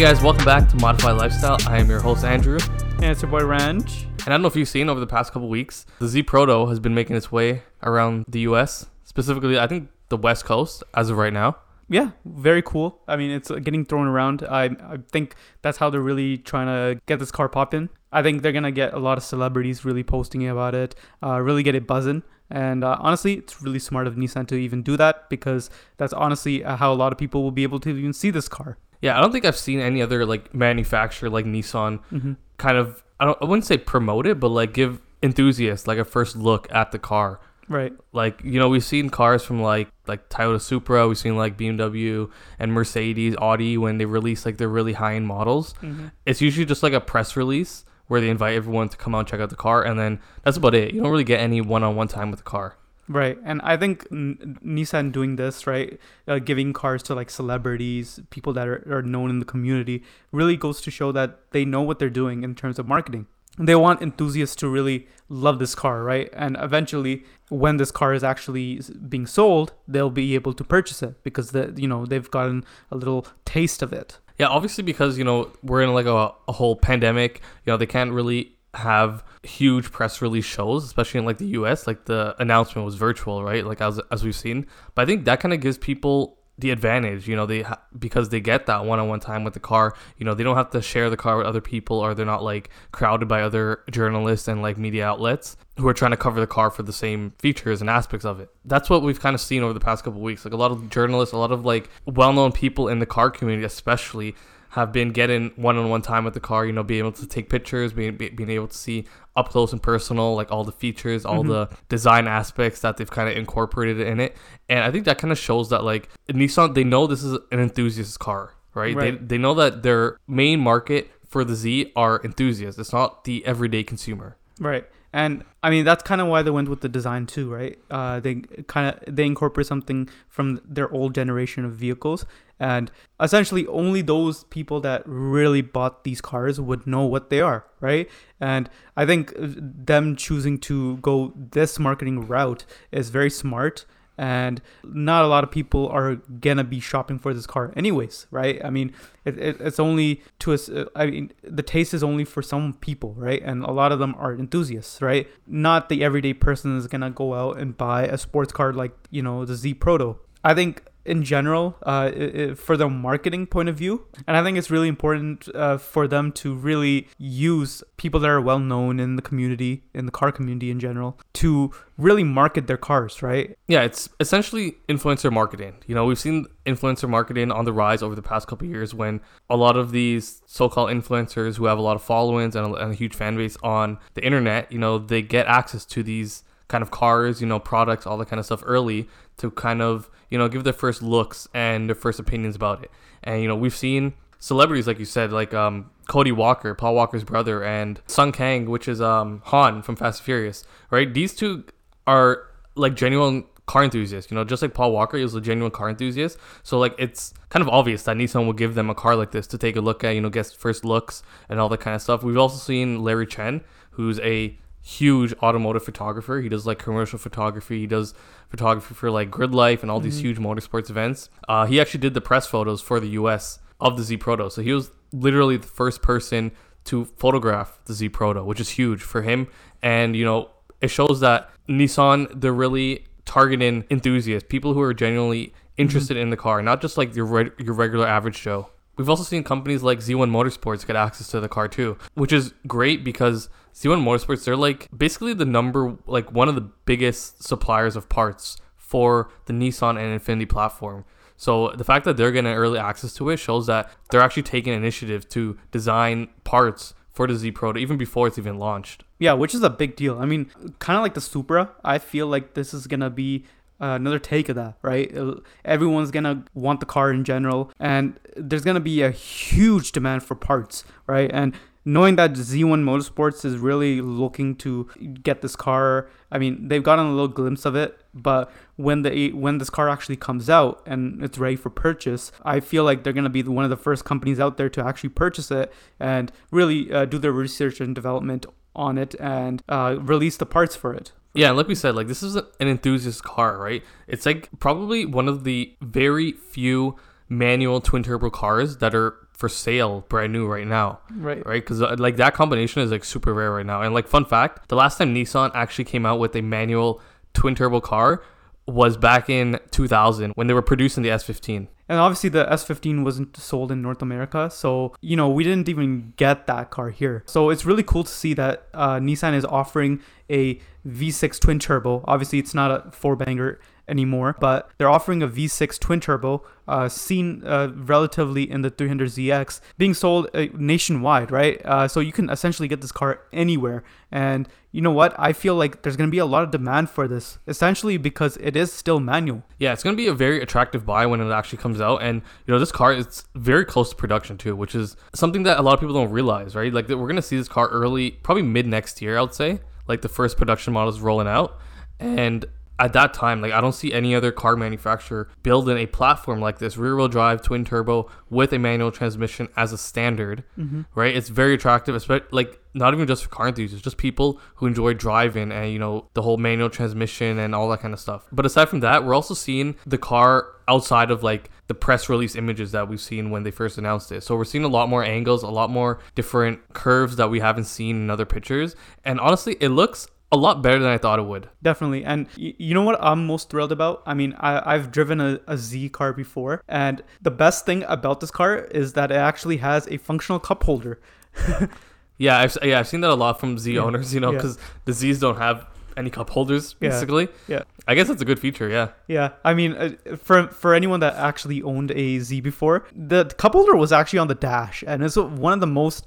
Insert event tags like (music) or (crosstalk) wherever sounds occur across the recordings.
Hey guys, welcome back to Modified Lifestyle. I am your host Andrew, And it's your boy Ranch. and I don't know if you've seen over the past couple weeks, the Z Proto has been making its way around the U.S. Specifically, I think the West Coast as of right now. Yeah, very cool. I mean, it's uh, getting thrown around. I I think that's how they're really trying to get this car popping. I think they're gonna get a lot of celebrities really posting about it, uh, really get it buzzing. And uh, honestly, it's really smart of Nissan to even do that because that's honestly uh, how a lot of people will be able to even see this car. Yeah, I don't think I've seen any other like manufacturer like Nissan Mm-hmm. kind of I don't I wouldn't say promote it, but like give enthusiasts like a first look at the car. Right. Like you know, we've seen cars from like like Toyota Supra, we've seen like BMW and Mercedes, Audi when they release like their really high end models. Mm-hmm. It's usually just like a press release where they invite everyone to come out and check out the car, and then that's about it. You don't really get any one on one time with the car. Right, and I think N- Nissan doing this, right, uh, giving cars to like celebrities, people that are, are known in the community, really goes to show that they know what they're doing in terms of marketing. They want enthusiasts to really love this car, right? And eventually, when this car is actually being sold, they'll be able to purchase it because the you know they've gotten a little taste of it. Yeah, obviously because you know we're in like a, a whole pandemic. You know they can't really have huge press release shows, especially in like the U.S. Like the announcement was virtual, right? Like as as we've seen. But I think that kind of gives people the advantage. You know they ha- because they get that one on one time with the car. You know they don't have to share the car with other people, or they're not like crowded by other journalists and like media outlets who are trying to cover the car for the same features and aspects of it. That's what we've kind of seen over the past couple weeks. Like a lot of journalists, a lot of like well-known people in the car community, especially, have been getting one-on-one time with the car. You know, being able to take pictures, being being able to see up close and personal, like all the features, all Mhm. the design aspects that they've kind of incorporated in it. And I think that kind of shows that like Nissan, they know this is an enthusiast car, right? Right. They they know that their main market for the Z are enthusiasts. It's not the everyday consumer. Right. And I mean that's kind of why they went with the design too, right? Uh, they kind of they incorporate something from their old generation of vehicles, and essentially only those people that really bought these cars would know what they are, right? And I think uh, them choosing to go this marketing route is very smart. And not a lot of people are gonna be shopping for this car, anyways, right? I mean, it, it, it's only to us. uh, I mean, the taste is only for some people, right? And a lot of them are enthusiasts, right? Not the everyday person is gonna go out and buy a sports car like you know the Z Proto. I think in general, uh, for the marketing point of view, and I think it's really important uh, for them to really use people that are well known in the community, in the car community in general, to really market their cars, right? Yeah, it's essentially influencer marketing. You know, we've seen influencer marketing on the rise over the past couple years when a lot of these so-called influencers who have a lot of followings and a, and a huge fan base on the internet, you know, they get access to these kind of cars, you know, products, all that kind of stuff early to kind of, you know, give their first looks and their first opinions about it. And you know, we've seen celebrities like you said, like um Cody Walker, Paul Walker's brother, and Sung Kang, which is um Han from Fast and Furious, right? These two are like genuine car enthusiasts. You know, just like Paul Walker, he was a genuine car enthusiast. So like it's kind of obvious that Nissan will give them a car like this to take a look at, you know, get first looks and all that kind of stuff. We've also seen Larry Chen, who's a huge automotive photographer. He does like commercial photography. He does photography for like Grid Life and all these Mhm. huge motorsports events. Uh, he actually did the press photos for the U.S. of the Z Proto. So he was literally the first person to photograph the Z Proto, which is huge for him. And you know, it shows that Nissan they're really targeting enthusiasts, people who are genuinely interested in the car, not just like your reg- your regular average Joe. We've also seen companies like Z1 Motorsports get access to the car too, which is great because Z1 Motorsports they're like basically the number like one of the biggest suppliers of parts for the Nissan and Infiniti platform. So the fact that they're getting early access to it shows that they're actually taking initiative to design parts for the Z Proto even before it's even launched. Yeah, which is a big deal. I mean, kind of like the Supra, I feel like this is gonna be another take of that, right? Uh, Everyone's gonna want the car in general, and there's gonna be a huge demand for parts, right? And knowing that Z1 Motorsports is really looking to get this car, I mean, they've gotten a little glimpse of it, but when the when this car actually comes out and it's ready for purchase, I feel like they're gonna be one of the first companies out there to actually purchase it and really uh, do their research and development on it and uh, release the parts for it. Yeah, like we said, like this is an enthusiast car, right? It's like probably one of the very few manual twin turbo cars that are for sale brand new right now Right. right because like that combination is like super rare right now and like fun fact the last time nissan actually came out with a manual twin turbo car was back in 2000 when they were producing the s15 And obviously the S15 wasn't sold in North America, so you know we didn't even get that car here. So it's really cool to see that uh, Nissan is offering a V6 twin turbo. Obviously, it's not a four banger anymore, but they're offering a V6 twin turbo, uh, seen uh, relatively in the 300ZX, being sold uh, nationwide, right? Uh, so you can essentially get this car anywhere. And you know what? I feel like there's going to be a lot of demand for this, essentially because it is still manual. Yeah, it's gonna be a very attractive buy when it actually comes out, and you know this car is very close to production too, which is something that a lot of people don't realize, right? Like we're gonna see this car early, probably mid next year, I would say. Like the first production models rolling out, and at that time, like I don't see any other car manufacturer building a platform like this, rear-wheel drive, twin turbo with a manual transmission as a standard, mm-hmm. right? It's very attractive, especially like not even just for car enthusiasts, just people who enjoy driving and you know the whole manual transmission and all that kind of stuff. But aside from that, we're also seeing the car outside of like the press release images that we've seen when they first announced it. So we're seeing a lot more angles, a lot more different curves that we haven't seen in other pictures, and honestly, it looks a lot better than I thought it would. Definitely. And y- you know what I'm most thrilled about? I mean, I- I've driven a-, a Z car before, and the best thing about this car is that it actually has a functional cup holder. (laughs) Yeah, I've yeah I've seen that a lot from Z Yeah. owners, you know, Yeah. because the Z's don't have any cup holders Yeah. basically. Yeah. I guess that's a good feature. Yeah. Yeah, I mean, uh, for for anyone that actually owned a Z before, the cup holder was actually on the dash, and it's one of the most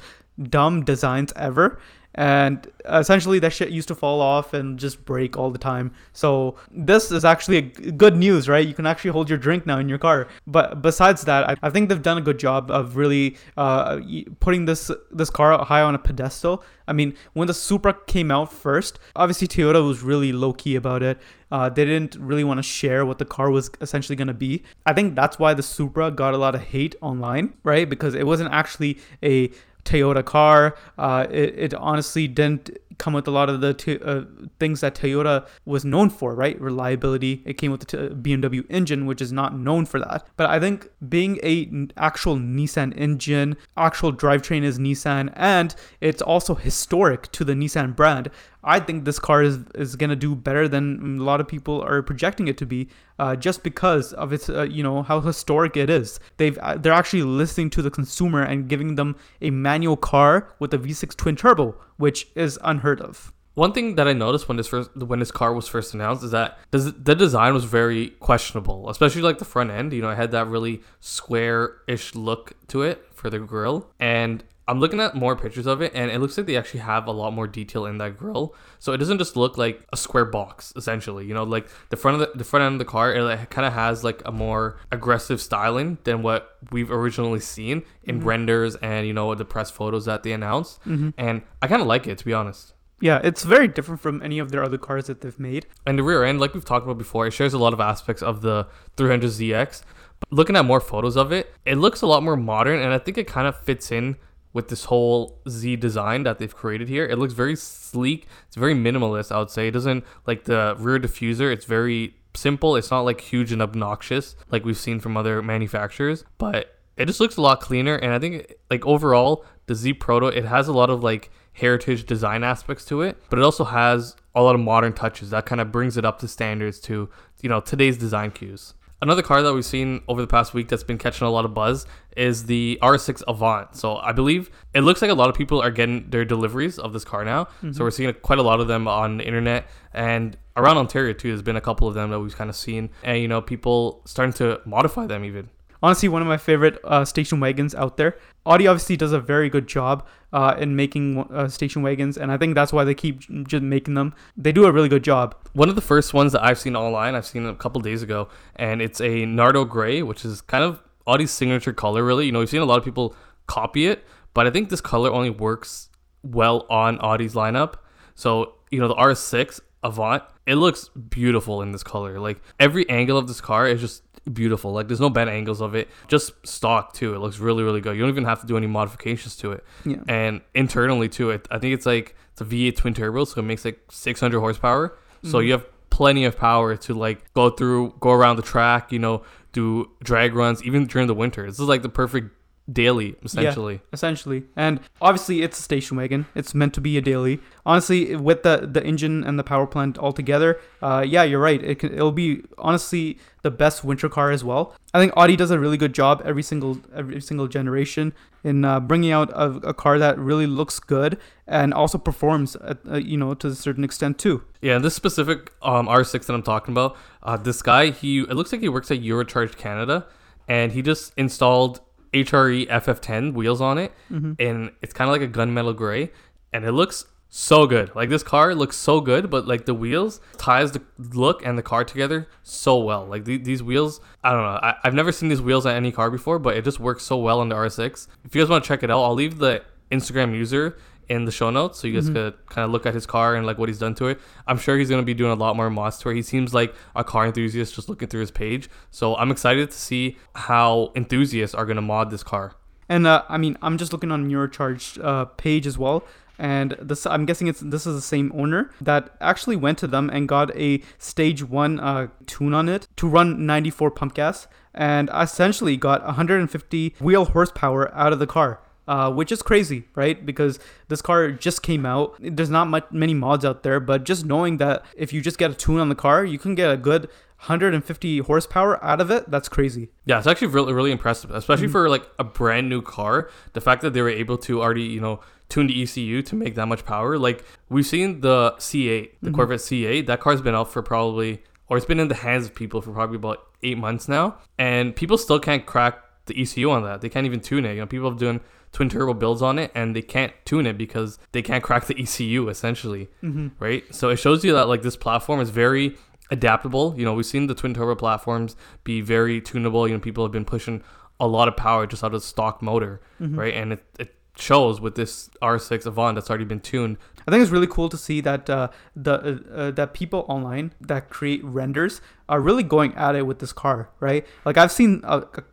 dumb designs ever. And essentially, that shit used to fall off and just break all the time. So this is actually good news, right? You can actually hold your drink now in your car. But besides that, I, I think they've done a good job of really uh, putting this this car high on a pedestal. I mean, when the Supra came out first, obviously Toyota was really low key about it. Uh, they didn't really want to share what the car was essentially going to be. I think that's why the Supra got a lot of hate online, right? Because it wasn't actually a Toyota car. Uh, it, it honestly didn't come with a lot of the uh, things that Toyota was known for, right? Reliability. It came with the t- BMW engine, which is not known for that. But I think being a n- actual Nissan engine, actual drivetrain is Nissan, and it's also historic to the Nissan brand. I think this car is is gonna do better than a lot of people are projecting it to be, uh, just because of its uh, you know how historic it is. They've uh, they're actually listening to the consumer and giving them a manual car with a V6 twin turbo, which is unheard of. One thing that I noticed when this first when this car was first announced is that the, the design was very questionable, especially like the front end. You know, it had that really square-ish look to it for the grill, and I'm looking at more pictures of it, and it looks like they actually have a lot more detail in that grill. So it doesn't just look like a square box, essentially. You know, like the front of the, the front end of the car, it kind of has like a more aggressive styling than what we've originally seen in mm-hmm. renders and you know the press photos that they announced. Mm-hmm. And I kind of like it to be honest. Yeah, it's very different from any of their other cars that they've made. And the rear end, like we've talked about before, it shares a lot of aspects of the 300ZX. But looking at more photos of it, it looks a lot more modern, and I think it kind of fits in with this whole Z design that they've created here. It looks very sleek. It's very minimalist, I would say. It doesn't like the rear diffuser. It's very simple. It's not like huge and obnoxious like we've seen from other manufacturers, but it just looks a lot cleaner. And I think like overall, the Z Proto it has a lot of like heritage design aspects to it, but it also has a lot of modern touches that kind of brings it up to standards to you know today's design cues. Another car that we've seen over the past week that's been catching a lot of buzz is the RS6 Avant. So I believe it looks like a lot of people are getting their deliveries of this car now. So mm-hmm. we're seeing quite a lot of them on the internet and around Ontario too. There's been a couple of them that we've kind of seen, and you know people starting to modify them even. Honestly one of my favorite uh, station wagons out there. Audi obviously does a very good job uh, in making uh, station wagons, and I think that's why they keep just making them. They do a really good job. One of the first ones that I've seen online, I've seen a couple days ago, and it's a Nardo Gray, which is kind of Audi's signature color, really. You know, we've seen a lot of people copy it, but I think this color only works well on Audi's lineup. So, you know, the RS6 Avant, it looks beautiful in this color. Like every angle of this car is just beautiful. Like there's no bad angles of it. Just stock too. It looks really, really good. You don't even have to do any modifications to it. Yeah. And internally to it, I think it's like it's a V8 twin turbo, so it makes like 600 horsepower. So mm-hmm. you have plenty of power to like go through, go around the track, you know, do drag runs even during the winter. This is like the perfect daily essentially. essentially. And obviously, it's a station wagon. It's meant to be a daily. Honestly, with the the engine and the power plant all together, uh, yeah, you're right. It can, it'll be honestly the best winter car as well. I think Audi does a really good job every single every single generation in uh, bringing out a, a car that really looks good and also performs, at, uh, you know, to a certain extent too. Yeah, this specific um, RS6 that I'm talking about, uh, this guy, he it looks like he works at Eurocharge Canada, and he just installed HRE FF10 wheels on it, Mm-hmm. and it's kind of like a gunmetal gray, and it looks so good. Like this car looks so good, but like the wheels ties the look and the car together so well. Like the, these wheels, I don't know. I, I've never seen these wheels on any car before, but it just works so well on the RS6. If you guys want to check it out, I'll leave the Instagram user in the show notes so you guys Mhm. could kind of look at his car and like what he's done to it. I'm sure he's gonna be doing a lot more mods to it. He seems like a car enthusiast just looking through his page. So I'm excited to see how enthusiasts are gonna mod this car. And uh, I mean, I'm just looking on Eurocharge uh, page as well, and this I'm guessing it's this is the same owner that actually went to them and got a stage one uh, tune on it to run 94 pump gas, and essentially got 150 wheel horsepower out of the car. Uh, which is crazy, right? Because this car just came out. There's not much many mods out there, but just knowing that if you just get a tune on the car, you can get a good 150 horsepower out of it. That's crazy. Yeah, it's actually really really impressive, especially for like a brand new car. The fact that they were able to already you know tune the ECU to make that much power. Like we've seen the C8, the Mhm. Corvette C8. That car's been out for probably or it's been in the hands of people for probably about eight months now, and people still can't crack the ECU on that. They can't even tune it. You know, people have doing twin turbo builds on it and they can't tune it because they can't crack the ECU essentially Mm-hmm. right? So it shows you that like this platform is very adaptable. You know, we've seen the twin turbo platforms be very tunable. You know, people have been pushing a lot of power just out of stock motor, Mhm. right? And it, it shows with this RS6 Avant that's already been tuned. I think it's really cool to see that uh, the uh, uh, that people online that create renders are really going at it with this car, right? Like I've seen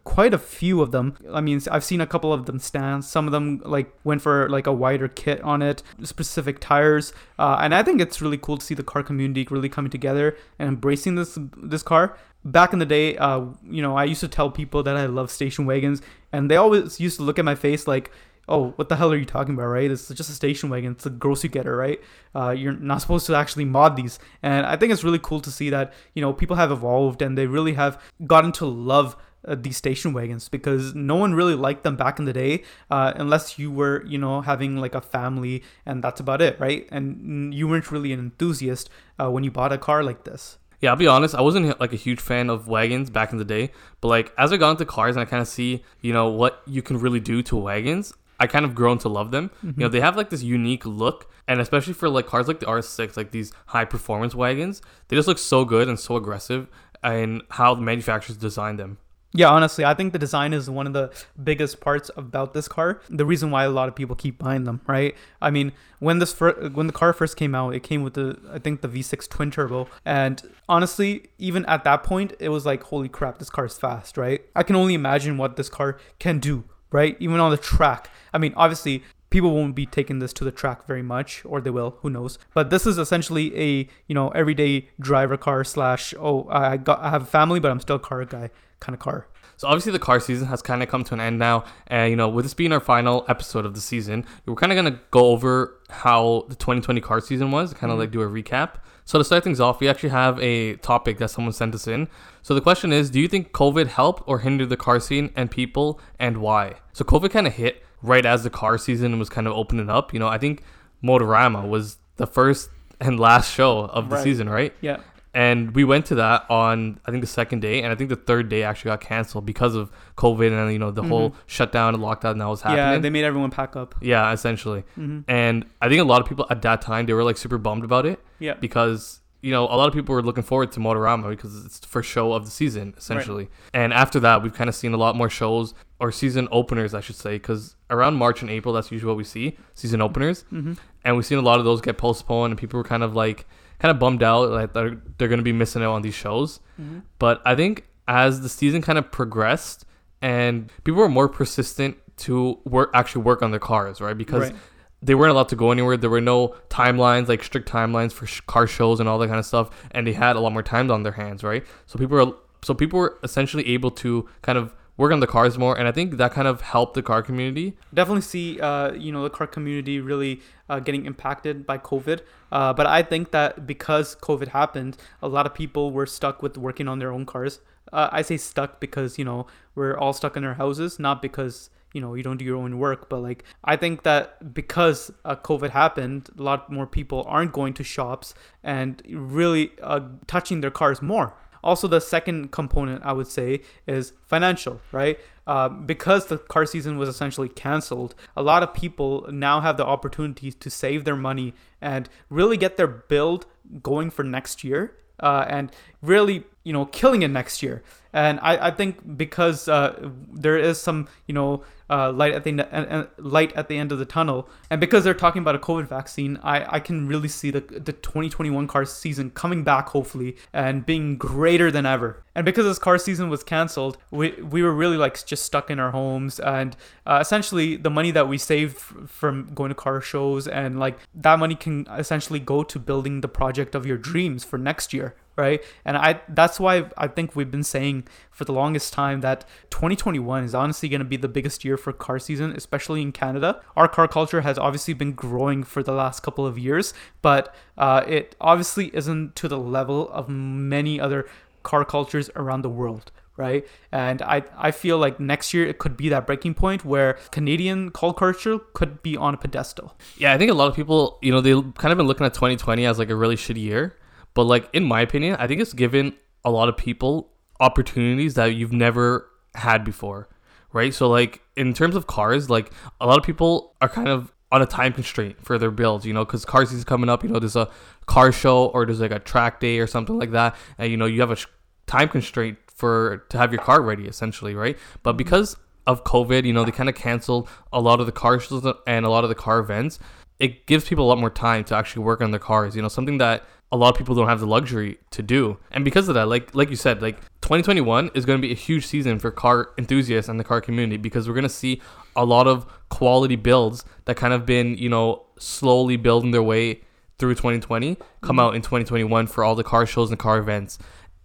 quite a few of them. I mean, I've seen a couple of them stand. Some of them like went for like a wider kit on it, specific tires, uh, and I think it's really cool to see the car community really coming together and embracing this this car. Back in the day, uh, you know, I used to tell people that I love station wagons, and they always used to look at my face like, oh, what the hell are you talking about, right? It's just a station wagon. It's a grocery getter, right? Uh, you're not supposed to actually mod these. And I think it's really cool to see that, you know, people have evolved and they really have gotten to love uh, these station wagons because no one really liked them back in the day uh, unless you were, you know, having like a family and that's about it, right? And you weren't really an enthusiast uh, when you bought a car like this. Yeah, I'll be honest, I wasn't like a huge fan of wagons back in the day, but like as I got into cars and I kind of see, you know, what you can really do to wagons, I kind of grown to love them. You know, mm-hmm. they have like this unique look, and especially for like cars like the RS6, like these high performance wagons, they just look so good and so aggressive in how the manufacturers design them. Yeah, honestly, I think the design is one of the biggest parts about this car. The reason why a lot of people keep buying them, right? I mean, when this fir- when the car first came out, it came with the I think the V6 twin turbo, and honestly, even at that point, it was like, holy crap, this car is fast, right? I can only imagine what this car can do, right? Even on the track. I mean, obviously, people won't be taking this to the track very much or they will who knows but this is essentially a you know everyday driver car slash oh i got i have a family but i'm still a car guy kind of car So obviously the car season has kind of come to an end now, and you know, with this being our final episode of the season, we're kind of gonna go over how the 2020 car season was, kind of Mhm. like do a recap. So to start things off, we actually have a topic that someone sent us in. So the question is, do you think COVID helped or hindered the car scene and people, and why? So COVID kind of hit right as the car season was kind of opening up. You know, I think Motorama was the first and last show of the Right. season, right? yeah and we went to that on I think the second day, and I think the third day actually got canceled because of COVID and you know the whole shutdown and lockdown that was Mm-hmm. yeah happening. they made everyone pack up Yeah, essentially. hmm And I think a lot of people at that time they were like super bummed about it yeah because you know a lot of people were looking forward to Motorama because it's the first show of the season essentially. Right. And after that, we've kind of seen a lot more shows or season openers, I should say, because around March and April, that's usually what we see season openers hmm and we've seen a lot of those get postponed and people were kind of like kind of bummed out like they're, they're going to be missing out on these shows hmm but i think as the season kind of progressed and people were more persistent to work actually work on their cars right because right. they weren't allowed to go anywhere. There were no timelines, like strict timelines for sh- car shows and all that kind of stuff, and they had a lot more time on their hands, right? So people were so people were essentially able to kind of work on the cars more, and I think that kind of helped the car community. Definitely see, uh, you know, the car community really uh, getting impacted by COVID. Uh, but I think that because COVID happened, a lot of people were stuck with working on their own cars. Uh, I say stuck because you know we're all stuck in our houses, not because you know you don't do your own work but like i think that because uh, covid happened a lot more people aren't going to shops and really uh, touching their cars more also, the second component I would say is financial, right? Uh, because the car season was essentially canceled, a lot of people now have the opportunities to save their money and really get their build going for next year uh, and really, you know, killing it next year. And I, I think because uh, there is some, you know, uh, light at the uh, light at the end of the tunnel, and because they're talking about a COVID vaccine, I, I can really see the the 2021 car season coming back hopefully and being greater than ever. And because this car season was canceled, we we were really like just stuck in our homes, and uh, essentially the money that we saved from going to car shows and like that money can essentially go to building the project of your dreams for next year right? And I that's why I think we've been saying for the longest time that 2021 is honestly going to be the biggest year for car season, especially in Canada. Our car culture has obviously been growing for the last couple of years, but uh, it obviously isn't to the level of many other car cultures around the world right? And I I feel like next year it could be that breaking point where Canadian car culture could be on a pedestal. Yeah, I think a lot of people, you know, they kind of been looking at 2020 as like a really shitty year, but like in my opinion, I think it's given a lot of people opportunities that you've never had before, right? So like in terms of cars, like a lot of people are kind of on a time constraint for their builds, you know, because car season's coming up. You know, there's a car show or there's like a track day or something like that, and you know you have a sh- time constraint for to have your car ready, essentially, right? But mm-hmm. because of COVID, you know, they kind of canceled a lot of the car shows and a lot of the car events. It gives people a lot more time to actually work on their cars. You know, something that a lot of people don't have the luxury to do. And because of that, like like you said, like 2021 is going to be a huge season for car enthusiasts and the car community because we're going to see a lot of quality builds that kind of been, you know, slowly building their way through 2020 come mm-hmm. out in 2021 for all the car shows and car events.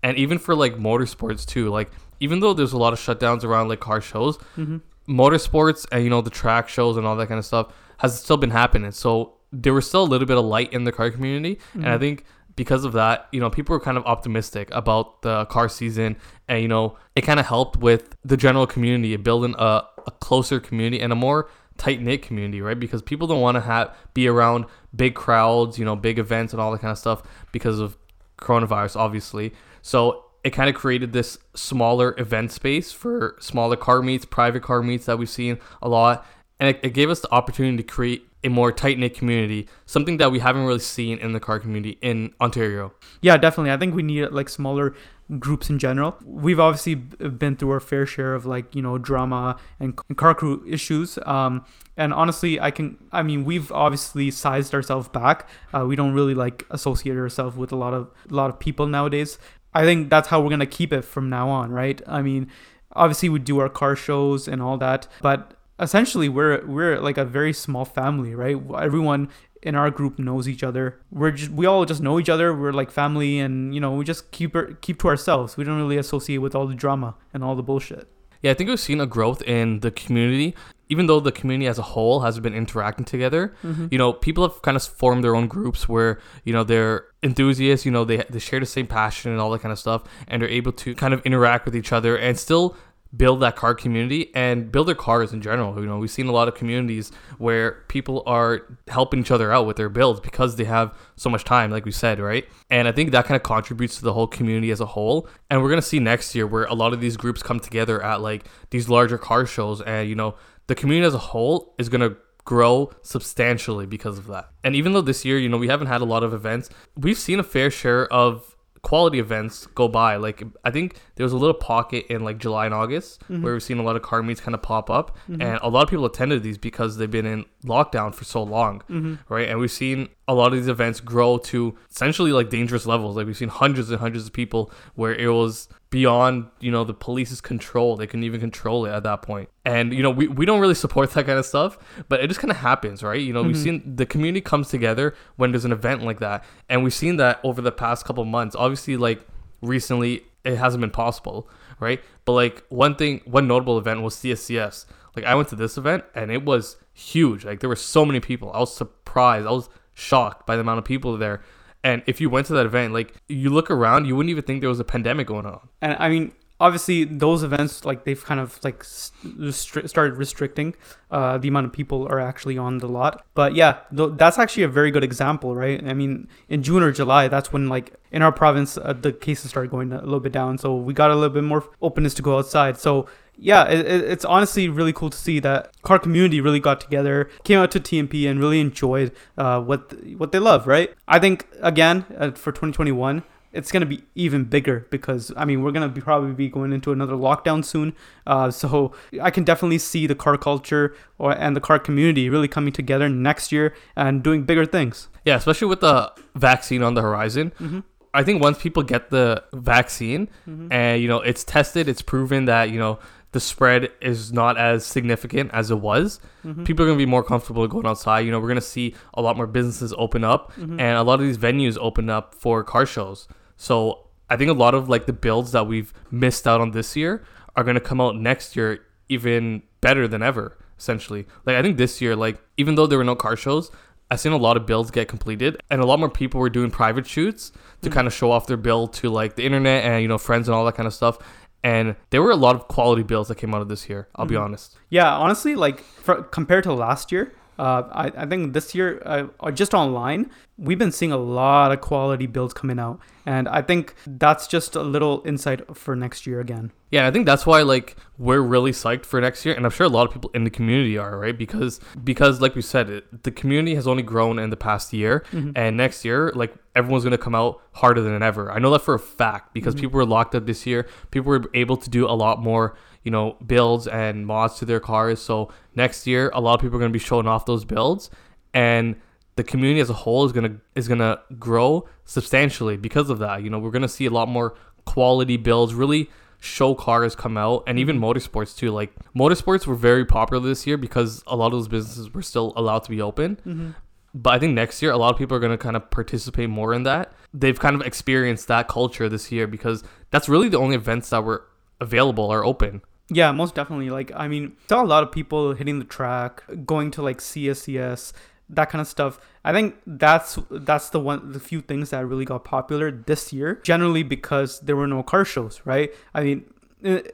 And even for like motorsports too. Like even though there's a lot of shutdowns around like car shows, mm-hmm. motorsports and you know the track shows and all that kind of stuff has still been happening. So there was still a little bit of light in the car community, mm-hmm. and I mm-hmm. think because of that, you know, people were kind of optimistic about the car season, and you know, it kind of helped with the general community, building a, a closer community and a more tight knit community, right? Because people don't want to have be around big crowds, you know, big events and all that kind of stuff because of coronavirus, obviously. So it kind of created this smaller event space for smaller car meets, private car meets that we've seen a lot, and it, it gave us the opportunity to create a more tight knit community, something that we haven't really seen in the car community in Ontario. Yeah, definitely. I think we need like smaller groups in general. We've obviously been through our fair share of like you know drama and car crew issues. Um, and honestly, I can. I mean, we've obviously sized ourselves back. Uh, we don't really like associate ourselves with a lot of a lot of people nowadays. I think that's how we're gonna keep it from now on, right? I mean, obviously we do our car shows and all that, but essentially we're we're like a very small family, right? Everyone in our group knows each other. We're just we all just know each other. We're like family, and you know we just keep keep to ourselves. We don't really associate with all the drama and all the bullshit. Yeah, I think we've seen a growth in the community. Even though the community as a whole has been interacting together, mm-hmm. you know, people have kind of formed their own groups where, you know, they're enthusiasts, you know, they, they share the same passion and all that kind of stuff, and they're able to kind of interact with each other and still build that car community and build their cars in general. You know, we've seen a lot of communities where people are helping each other out with their builds because they have so much time, like we said, right? And I think that kind of contributes to the whole community as a whole. And we're gonna see next year where a lot of these groups come together at like these larger car shows, and you know, the community as a whole is gonna grow substantially because of that. And even though this year, you know, we haven't had a lot of events, we've seen a fair share of quality events go by. Like I think there was a little pocket in like July and August mm-hmm. where we've seen a lot of car meets kind of pop up, mm-hmm. and a lot of people attended these because they've been in lockdown for so long, mm-hmm. right? And we've seen a lot of these events grow to essentially like dangerous levels. Like we've seen hundreds and hundreds of people where it was beyond you know the police's control. They couldn't even control it at that point. and you know we, we don't really support that kind of stuff but it just kind of happens right? You know Mm-hmm. we've seen the community comes together when there's an event like that. And we've seen that over the past couple months. Obviously like recently it hasn't been possible right? But like one thing one notable event was cscs like i went to this event and it was huge. Like there were so many people. I was surprised. I was shocked by the amount of people there and if you went to that event, like you look around, you wouldn't even think there was a pandemic going on. and I mean, obviously, those events like they've kind of like restri- started restricting uh, the amount of people are actually on the lot. But yeah, th- that's actually a very good example, right? I mean, in June or July, that's when like in our province uh, the cases started going a little bit down, so we got a little bit more openness to go outside. So yeah, it, it- it's honestly really cool to see that car community really got together, came out to TMP, and really enjoyed uh, what what they love. Right? I think again uh, for 2021, it's gonna be even bigger because I mean we're gonna be probably be going into another lockdown soon. Uh, so I can definitely see the car culture or and the car community really coming together next year and doing bigger things. Yeah, especially with the vaccine on the horizon. Mm-hmm. I think once people get the vaccine and you know it's tested, it's proven that you know the spread is not as significant as it was. Mm-hmm. People are gonna be more comfortable going outside. You know, we're gonna see a lot more businesses open up Mm-hmm. and a lot of these venues open up for car shows. So I think a lot of like the builds that we've missed out on this year are gonna come out next year even better than ever. Essentially, like I think this year, like even though there were no car shows, I've seen a lot of builds get completed, and a lot more people were doing private shoots to kind of show off their build to like the internet and you know friends and all that kind of stuff. And there were a lot of quality builds that came out of this year. I'll be mm-hmm. honest. Yeah, honestly, like for, compared to last year, uh, I, I think this year, uh, just online, we've been seeing a lot of quality builds coming out. And I think that's just a little insight for next year again. Yeah, I think that's why like we're really psyched for next year, and I'm sure a lot of people in the community are right because because like we said, it, the community has only grown in the past year, and next year like everyone's gonna come out harder than ever. I know that for a fact because people were locked up this year. People were able to do a lot more you know builds and mods to their cars. So next year, a lot of people are gonna be showing off those builds, and the community as a whole is gonna is gonna grow substantially because of that. You know, we're gonna see a lot more quality builds, really show cars come out, and even motorsports too. Like motorsports were very popular this year because a lot of those businesses were still allowed to be open. Mm-hmm. But I think next year a lot of people are gonna kind of participate more in that. They've kind of experienced that culture this year because that's really the only events that were available or open. Yeah, most definitely. Like, I mean, saw a lot of people hitting the track, going to like CSCS, that kind of stuff. I think that's that's the one, the few things that really got popular this year. Generally, because there were no car shows, right? I mean,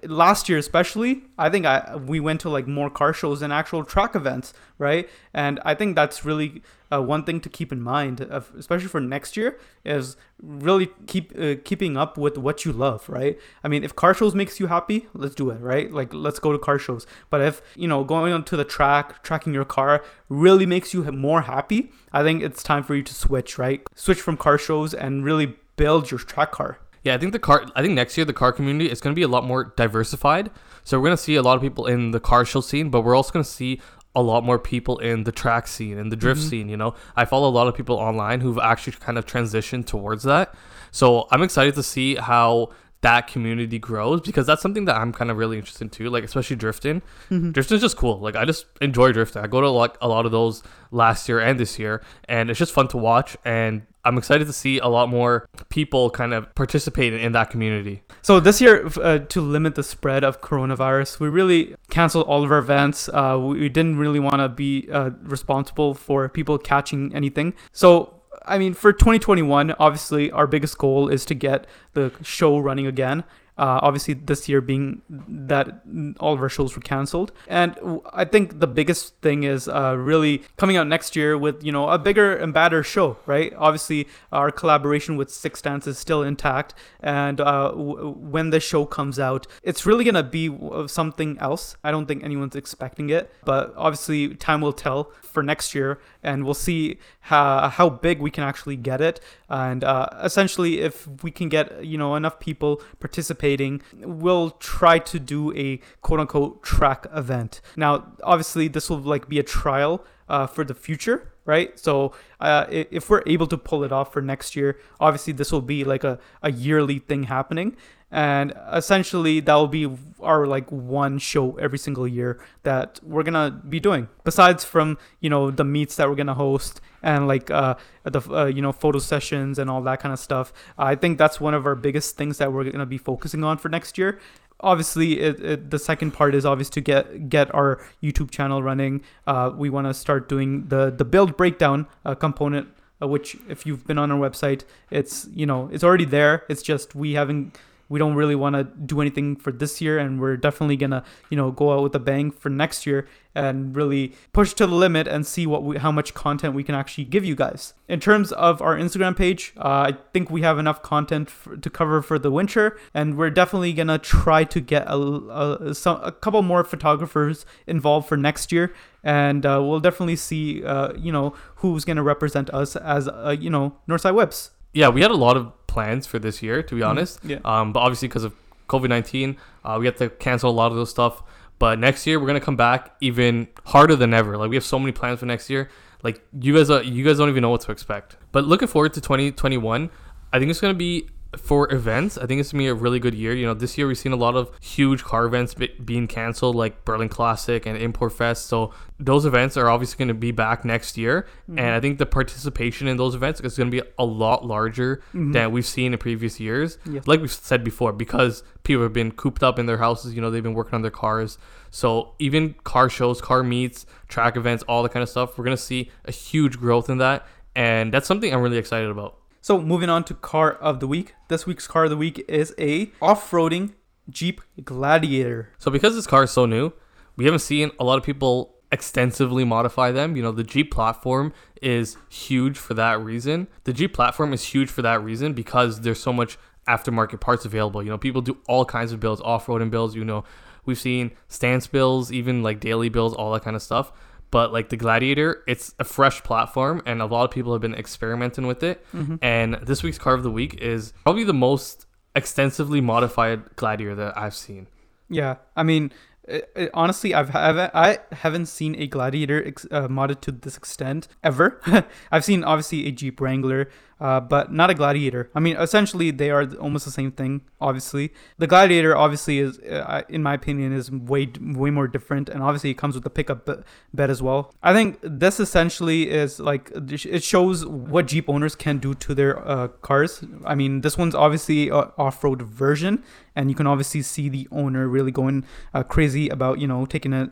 last year especially, I think I we went to like more car shows than actual track events, right? And I think that's really uh, one thing to keep in mind, of, especially for next year, is really keep uh, keeping up with what you love, right? I mean, if car shows makes you happy, let's do it, right? Like let's go to car shows. But if you know going onto the track, tracking your car really makes you more happy, I think it's time for you to switch, right? Switch from car shows and really build your track car. Yeah, I think the car. I think next year the car community is going to be a lot more diversified. So we're going to see a lot of people in the car show scene, but we're also going to see a lot more people in the track scene and the drift mm-hmm. scene. You know, I follow a lot of people online who've actually kind of transitioned towards that. So I'm excited to see how that community grows because that's something that I'm kind of really interested in too. Like especially drifting. Mm-hmm. Drifting's just cool. Like I just enjoy drifting. I go to like a lot of those last year and this year, and it's just fun to watch. And I'm excited to see a lot more people kind of participating in that community. So this year, uh, to limit the spread of coronavirus, we really canceled all of our events. Uh, we we didn't really want to be uh, responsible for people catching anything. So, I mean, for 2021, obviously, our biggest goal is to get the show running again. Uh, obviously, this year being that all of our shows were canceled, and I think the biggest thing is uh, really coming out next year with you know a bigger and badder show, right? Obviously, our collaboration with Six Dance is still intact, and uh, w- when the show comes out, it's really gonna be something else. I don't think anyone's expecting it, but obviously, time will tell for next year, and we'll see how how big we can actually get it, and uh, essentially, if we can get you know enough people participating participating, we'll try to do a quote unquote track event. Now, obviously, this will like be a trial uh, for the future, right? So uh, if we're able to pull it off for next year, obviously this will be like a, a yearly thing happening and essentially that will be our like one show every single year that we're gonna be doing. Besides from you know the meets that we're gonna host and like uh, the uh, you know photo sessions and all that kind of stuff i think that's one of our biggest things that we're gonna be focusing on for next year. Obviously it, it, the second part is obvious to get get our youtube channel running. Uh, we want to start doing the the build breakdown uh, component uh, which if you've been on our website it's you know it's already there. It's just we haven't we don't really want to do anything for this year and we're definitely gonna you know go out with a bang for next year and really push to the limit and see what we, how much content we can actually give you guys. In terms of our instagram page uh, i think we have enough content to cover for the winter and we're definitely gonna try to get a, a, some, a couple more photographers involved for next year and uh, we'll definitely see uh, you know who's gonna represent us as uh, you know northside whips yeah, we had a lot of plans for this year, to be Mm-hmm. honest. yeah. Um, but obviously because of COVID nineteen, uh, we had to cancel a lot of those stuff. But next year we're gonna come back even harder than ever. Like we have so many plans for next year. Like you guys, uh, you guys don't even know what to expect. But looking forward to twenty twenty one, I think it's gonna be for events. I think it's gonna be a really good year. You know, this year we've seen a lot of huge car events be- being canceled, like Berlin Classic and Import Fest. So those events are obviously gonna be back next year, and mm-hmm. I think the participation in those events is gonna be a lot larger mm-hmm. than we've seen in previous years. Like we've said before, because people have been cooped up in their houses. You know, they've been working on their cars. So even car shows, car meets, track events, all that kind of stuff, we're gonna see a huge growth in that, and that's something I'm really excited about. So moving on to car of the week. This week's car of the week is a off-roading Jeep Gladiator. So because this car is so new, we haven't seen a lot of people extensively modify them. You know, the Jeep platform is huge for that reason. The Jeep platform is huge for that reason because there's so much aftermarket parts available. You know, people do all kinds of builds, off-roading builds, you know, we've seen stance builds, even like daily builds, all that kind of stuff. But like the Gladiator, it's a fresh platform and a lot of people have been experimenting with it. Mm-hmm. And this week's car of the week is probably the most extensively modified Gladiator that I've seen. Yeah, I mean, it, it- honestly, I've haven't I haven't seen a Gladiator ex, uh, modded to this extent ever. (laughs) I've seen obviously a Jeep Wrangler, uh, but not a Gladiator. I mean, essentially they are almost the same thing. Obviously, the Gladiator obviously is, uh, in my opinion, is way way more different, and obviously it comes with the pickup bed as well. I think this essentially is like it shows what Jeep owners can do to their uh, cars. I mean, this one's obviously a off-road version, and you can obviously see the owner really going uh, crazy about you know taking it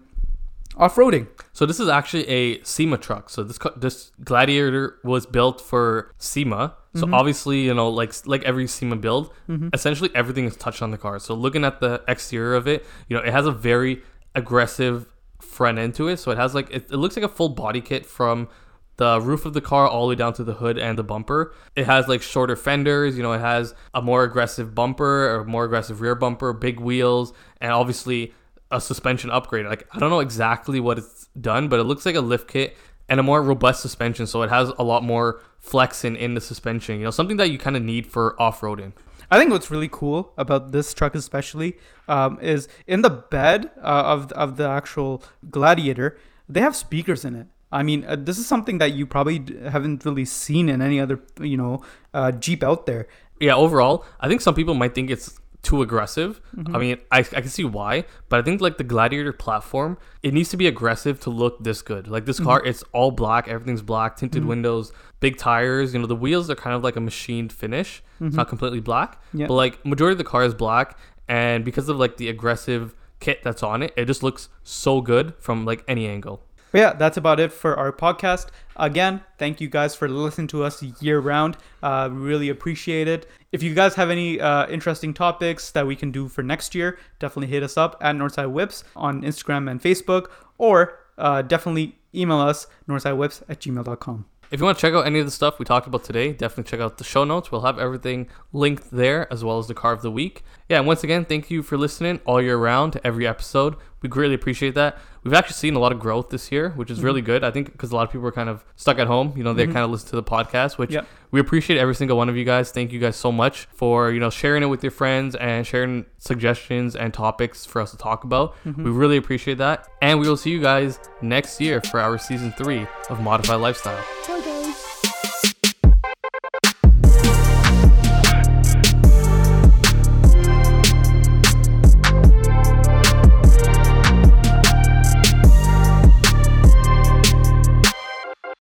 off-roading. So this is actually a SEMA truck. So this this Gladiator was built for SEMA. So Mhm. obviously, you know, like like every SEMA build, Mhm. essentially everything is touched on the car. So looking at the exterior of it, you know, it has a very aggressive front end to it. So it has like it, it looks like a full body kit from the roof of the car all the way down to the hood and the bumper. It has like shorter fenders, you know, it has a more aggressive bumper or more aggressive rear bumper, big wheels, and obviously a suspension upgrade. Like I don't know exactly what it's done, but it looks like a lift kit and a more robust suspension. So it has a lot more flexing in the suspension. You know, something that you kind of need for off-roading. I think what's really cool about this truck, especially, um, is in the bed uh, of of the actual Gladiator, they have speakers in it. I mean, uh, this is something that you probably haven't really seen in any other, you know, uh, Jeep out there. Yeah, overall, I think some people might think it's too aggressive. Mm-hmm. I mean, I, I can see why, but I think like the Gladiator platform, it needs to be aggressive to look this good. Like this car, Mm-hmm. it's all black, everything's black, tinted windows, big tires. You know, the wheels are kind of like a machined finish. It's not completely black, Mm-hmm. But like majority of the car is black, and because of like the aggressive kit that's on it, it just looks so good from like any angle. But yeah, that's about it for our podcast. Again, thank you guys for listening to us year round. Uh, really appreciate it. If you guys have any uh, interesting topics that we can do for next year, definitely hit us up at Northside Whips on Instagram and Facebook, or uh, definitely email us northsidewhips at gmail.com. If you want to check out any of the stuff we talked about today, definitely check out the show notes. We'll have everything linked there as well as the car of the week. Yeah, and once again, thank you for listening all year round to every episode. We greatly appreciate that. We've actually seen a lot of growth this year, which is really good. I think because a lot of people are kind of stuck at home. You know, they Mhm. kind of listen to the podcast, which Yep. we appreciate every single one of you guys. Thank you guys so much for you know sharing it with your friends and sharing suggestions and topics for us to talk about. Mhm. We really appreciate that, and we will see you guys next year for our season three of Modified Lifestyle. Bye, guys.